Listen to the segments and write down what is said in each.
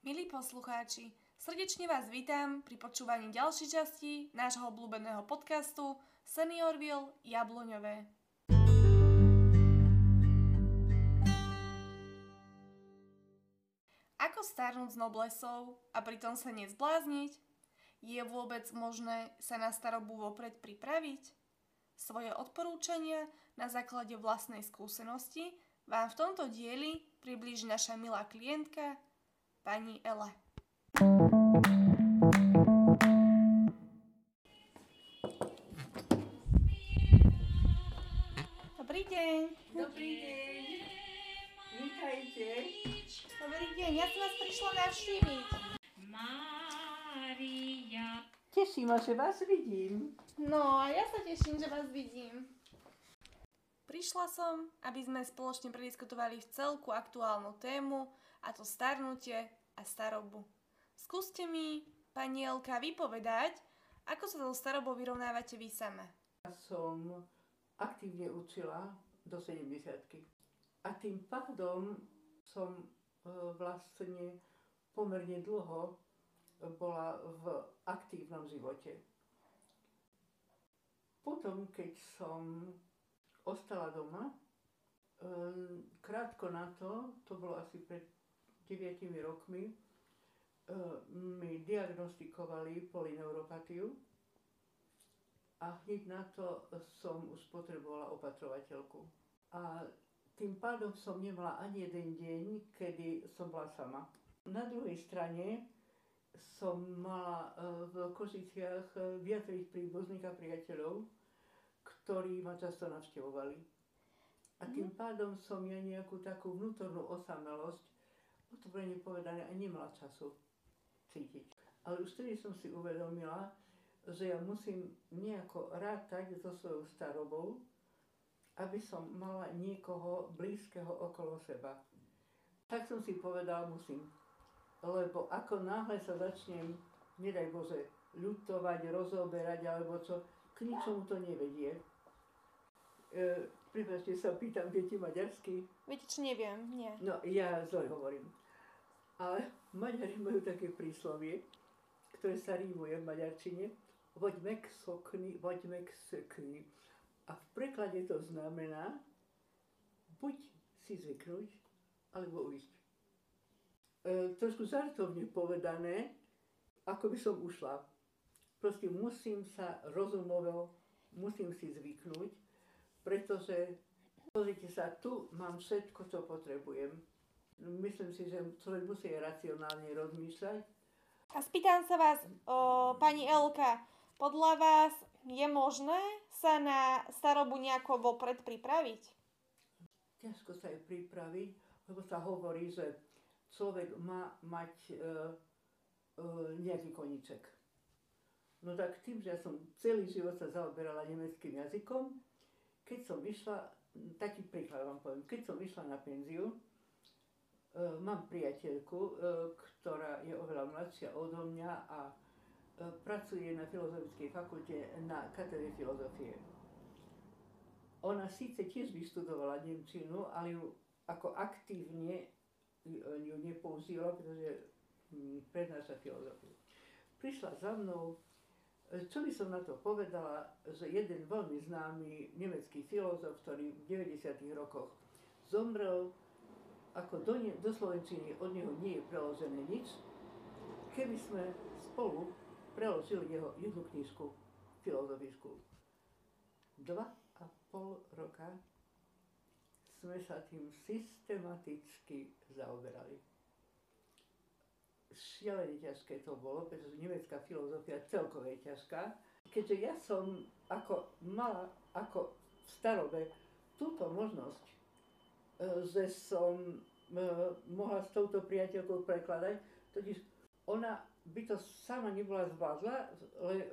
Milí poslucháči, srdečne vás vítam pri počúvaní ďalšej časti nášho obľúbeného podcastu Seniorville Jabloňové. Ako starnúť s noblesou a pritom sa nezblázniť? Je vôbec možné sa na starobu vopred pripraviť? Svoje odporúčania na základe vlastnej skúsenosti vám v tomto dieli priblíži naša milá klientka pani Ela. Dobrý deň. Dobrý deň. Vítajte. Dobrý deň, ja som vás prišla navštíviť. Mária. Teší ma, že vás vidím. No a ja sa teším, že vás vidím. Prišla som, aby sme spoločne prediskutovali v celku aktuálnu tému, a to starnutie a starobu. Skúste mi, pani Elka, vypovedať, ako sa so starobou vyrovnávate vy sama. Ja som aktívne učila do 70 A tým pádom som e, vlastne pomerne dlho bola v aktívnom živote. Potom, keď som ostala doma, e, krátko na to, to bolo asi pred 9 rokmi, e, mi diagnostikovali polineuropatiu a hneď na to som už potrebovala opatrovateľku. A tým pádom som nemala ani jeden deň, kedy som bola sama. Na druhej strane som mala e, v Košiciach e, viacerých príbuzných a priateľov, ktorí ma často navštevovali. A tým pádom som ja nejakú takú vnútornú osamelosť, otvorene povedané, aj nemala času cítiť. Ale už vtedy som si uvedomila, že ja musím nejako rátať so svojou starobou, aby som mala niekoho blízkeho okolo seba. Tak som si povedala, musím. Lebo ako náhle sa začnem, nedaj Bože, ľutovať, rozoberať alebo čo, k ničomu to nevedie. E, Pripačte sa pýtam, viete maďarsky? Viete, čo neviem? Nie. No, ja zle hovorím. Ale Maďari majú také príslovie, ktoré sa rímuje v maďarčine. Voďme k sokni, voďme k sokni. A v preklade to znamená buď si zvyknúť, alebo ujsť. E, trošku zartovne povedané, ako by som ušla. Proste musím sa rozumovo, musím si zvyknúť, pretože pozrite sa, tu mám všetko, čo potrebujem. Myslím si, že človek musí racionálne rozmýšľať. A spýtam sa vás, o, pani Elka, podľa vás je možné sa na starobu nejako vopred pripraviť? Ťažko sa je pripraviť, lebo sa hovorí, že človek má mať e, e, nejaký koniček. No tak tým, že ja som celý život sa zaoberala nemeckým jazykom, keď som vyšla, taký príklad vám poviem, keď som vyšla na penziu, e, mám priateľku, e, ktorá je oveľa mladšia odo mňa a e, pracuje na Filozofickej fakulte na katedre filozofie. Ona síce tiež vyštudovala Nemčinu, ale ju ako aktívne ju nepoužívala, pretože hm, prednáša filozofiu. Prišla za mnou, čo by som na to povedala, že jeden veľmi známy nemecký filozof, ktorý v 90. rokoch zomrel, ako do, ne, do Slovenčiny od neho nie je preložené nič, keby sme spolu preložili jeho jednu knižku filozofickú. Dva a pol roka sme sa tým systematicky zaoberali. Šialene ťažké to bolo, pretože nemecká filozofia celkovo je ťažká. Keďže ja som ako mala ako v starobe túto možnosť, e, že som e, mohla s touto priateľkou prekladať, totiž ona by to sama nebola zvládla,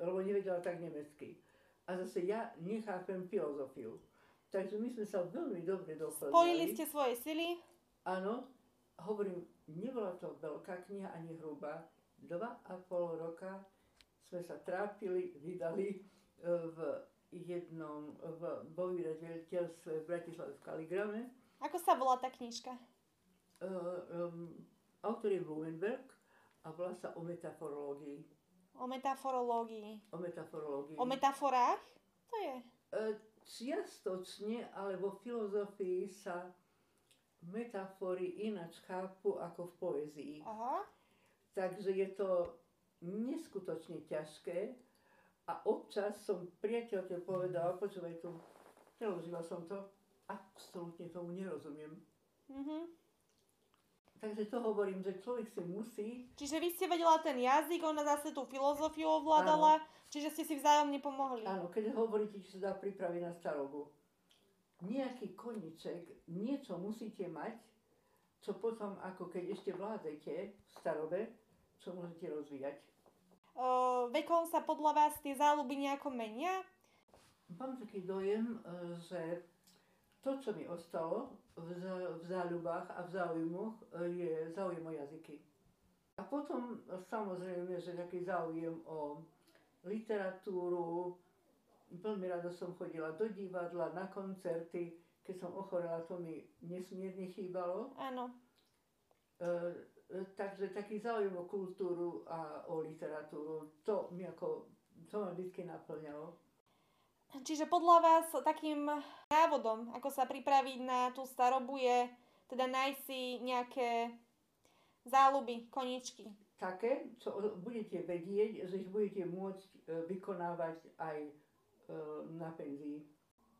lebo nevedela tak nemecky. A zase ja nechápem filozofiu. Takže my sme sa veľmi dobre doplňali. Spojili ste svoje sily? Áno, hovorím, nebola to veľká kniha ani hrubá. Dva a pol roka sme sa trápili, vydali e, v jednom, v, vo vydavateľstve v Bratislave v Kaligrame. Ako sa volá tá knižka? Uh, um, autor je Blumenberg a volá sa o metaforológii. O metaforológii. O metaforológii. O metaforách? To je. Čiastočne, ale vo filozofii sa metafory ináč chápu ako v poézii. Aha. Takže je to neskutočne ťažké a občas som priateľke povedala, počúvaj tu, preložila som to, absolútne tomu nerozumiem. Mhm. Takže to hovorím, že človek si musí, Čiže vy ste vedela ten jazyk, ona zase tú filozofiu ovládala, čiže ste si vzájomne pomohli. áno, keď hovoríte, či sa dá pripraviť na starobu, nejaký koniček, niečo musíte mať, čo potom, ako keď ešte vládzete v starobe, čo môžete rozvíjať. Uh, vekom sa podľa vás tie záľuby nejako menia? Mám taký dojem, e, že to, čo mi ostalo v, v záľubách a v záujmoch, e, je záujem o jazyky. A potom e, samozrejme, že taký záujem o literatúru. Veľmi rada som chodila do divadla, na koncerty. Keď som ochorela, to mi nesmierne chýbalo. Áno. E, e, takže taký záujem o kultúru a o literatúru, to mi ako, to ma vždy naplňalo. Čiže podľa vás takým návodom, ako sa pripraviť na tú starobu je teda nájsť si nejaké záľuby, koničky. také, čo budete vedieť, že ich budete môcť e, vykonávať aj na penzii.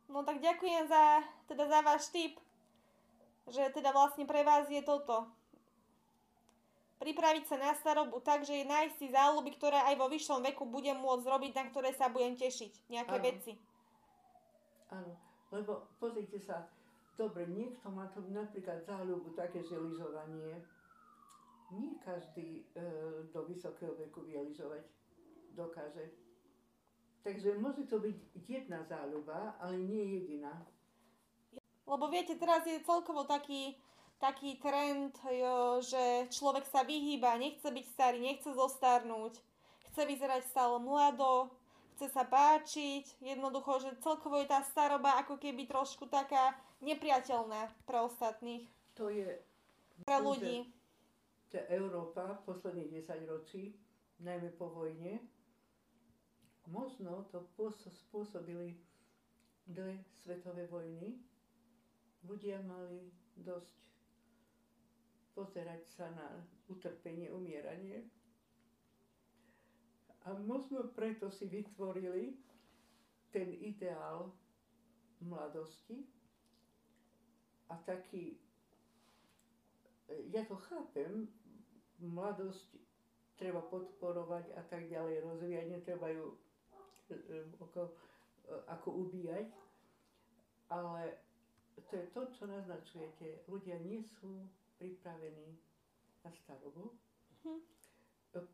No tak ďakujem za, teda za váš tip, že teda vlastne pre vás je toto. Pripraviť sa na starobu tak, že nájsť si záľuby, ktoré aj vo vyššom veku budem môcť robiť, na ktoré sa budem tešiť. Nejaké Áno. veci. Áno, lebo pozrite sa, dobre, niekto má to napríklad záľubu také, že lyžovanie. Nie každý e, do vysokého veku vie lyžovať. Dokáže. Takže môže to byť jedna záľuba, ale nie jediná. Lebo viete, teraz je celkovo taký, taký trend, jo, že človek sa vyhýba, nechce byť starý, nechce zostarnúť, chce vyzerať stále mlado, chce sa páčiť, jednoducho, že celkovo je tá staroba ako keby trošku taká nepriateľná pre ostatných, To je pre ľudí. tá Európa posledných 10 ročí, najmä po vojne, možno to pôso- spôsobili dve svetové vojny. Ľudia mali dosť pozerať sa na utrpenie, umieranie. A možno preto si vytvorili ten ideál mladosti a taký ja to chápem, mladosť treba podporovať a tak ďalej rozvíjať, netreba ju ako, e, ako ubíjať, ale to je to, čo naznačujete. Ľudia nie sú pripravení na starobu, Hm.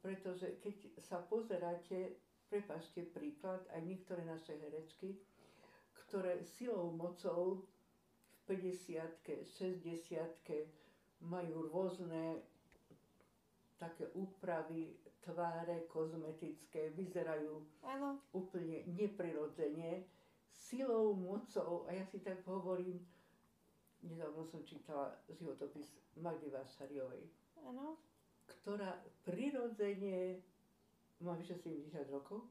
pretože keď sa pozeráte, prepašte príklad, aj niektoré naše herečky, ktoré silou, mocou v 50 60 majú rôzne také úpravy, tváre kozmetické, vyzerajú Áno, úplne neprirodzene, silou, mocou, a ja si tak hovorím, nedávno som čítala životopis Magdy Vášariovej, áno. ktorá prirodzene má vyše 70 rokov,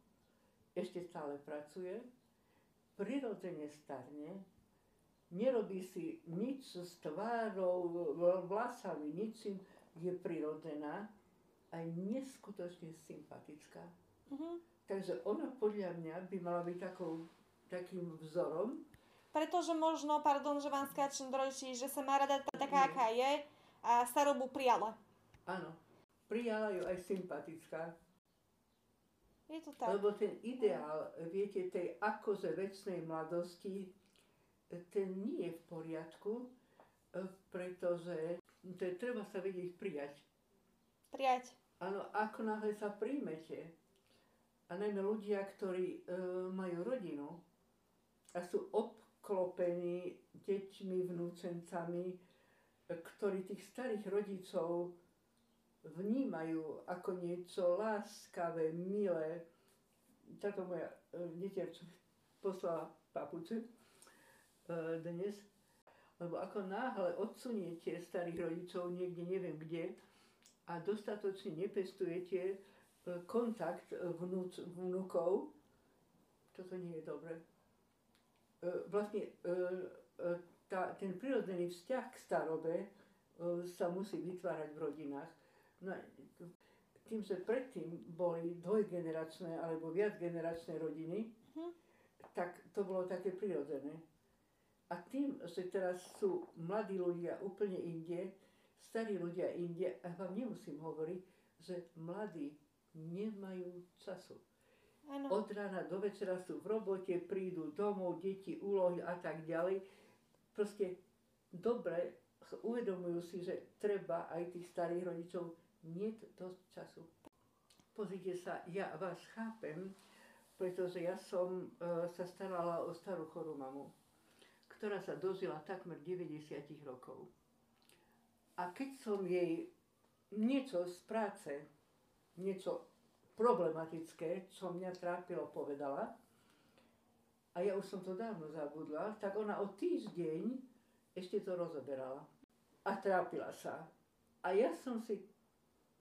ešte stále pracuje, prirodzene starne, nerobí si nič s tvárou, vlasami, ničím, je prirodzená a je neskutočne sympatická. Mhm. Takže ona podľa mňa by mala byť takou, takým vzorom. Pretože možno, pardon, že vám skáčem do reči, že sa má rada taká, aká je a starobu prijala. Áno, prijala ju aj sympatická. Je to tak. Lebo ten ideál, viete, tej akože väčšnej mladosti, ten nie je v poriadku, pretože to je, treba sa vedieť prijať. Prijať. Áno, ako náhle sa príjmete, a najmä ľudia, ktorí e, majú rodinu a sú obklopení deťmi, vnúčencami, e, ktorí tých starých rodičov vnímajú ako niečo láskavé, milé. Táto moja e, mi poslala papuče e, dnes, lebo ako náhle odsuniete starých rodičov niekde, neviem kde, a dostatočne nepestujete e, kontakt e, vnúc, vnúkov, toto nie je dobre. E, Vlastne tá, ten prirodzený vzťah k starobe sa musí vytvárať v rodinách. No, tým, že predtým boli dvojgeneračné alebo viacgeneračné rodiny, Mhm. tak to bolo také prirodzené. A tým, že teraz sú mladí ľudia úplne inde, starí ľudia inde, a vám nemusím hovoriť, že mladí nemajú času. Áno. Od rána do večera sú v robote, prídu domov, deti, úlohy a tak ďalej. Proste dobre uvedomujú si, že treba aj tých starých rodičov nie dosť času. Pozrite sa, ja vás chápem, pretože ja som e, sa starala o starú chorú mamu, ktorá sa dožila takmer 90 rokov. A keď som jej niečo z práce, niečo problematické, čo mňa trápilo, povedala, a ja už som to dávno zabudla, tak ona o týždeň ešte to rozoberala. A trápila sa. A ja som si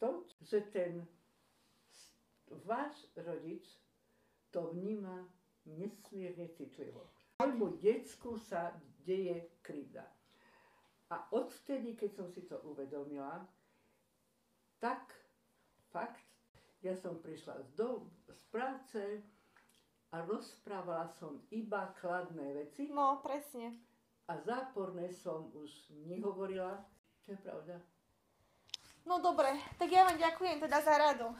to, že ten váš rodič to vníma nesmierne citlivo. Môjmu decku sa deje krivda. A odvtedy, keď som si to uvedomila, tak fakt, ja som prišla z, do, z práce a rozprávala som iba kladné veci No, presne. a záporné som už nehovorila. To je pravda. No dobre, tak ja vám ďakujem teda za radu.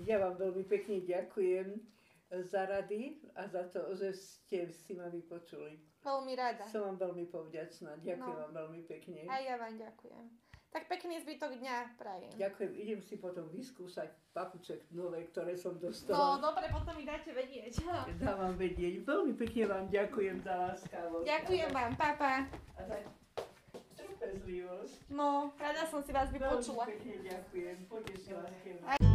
Ja vám veľmi pekne ďakujem za rady a za to, že ste si ma vypočuli. Veľmi rada. Som vám veľmi povďačná. Ďakujem No. vám veľmi pekne. A ja vám ďakujem. Tak pekný zbytok dňa prajem. Ďakujem. Idem si potom vyskúšať papuček nové, ktoré som No, dostala. dobre, potom mi dáte vedieť. Dávam vedieť. Veľmi pekne vám ďakujem za láskavosť. Ďakujem vám, papa. A za trpezlivosť. No, rada som si vás Veľmi vypočula. pekne ďakujem. Potešila ste ma.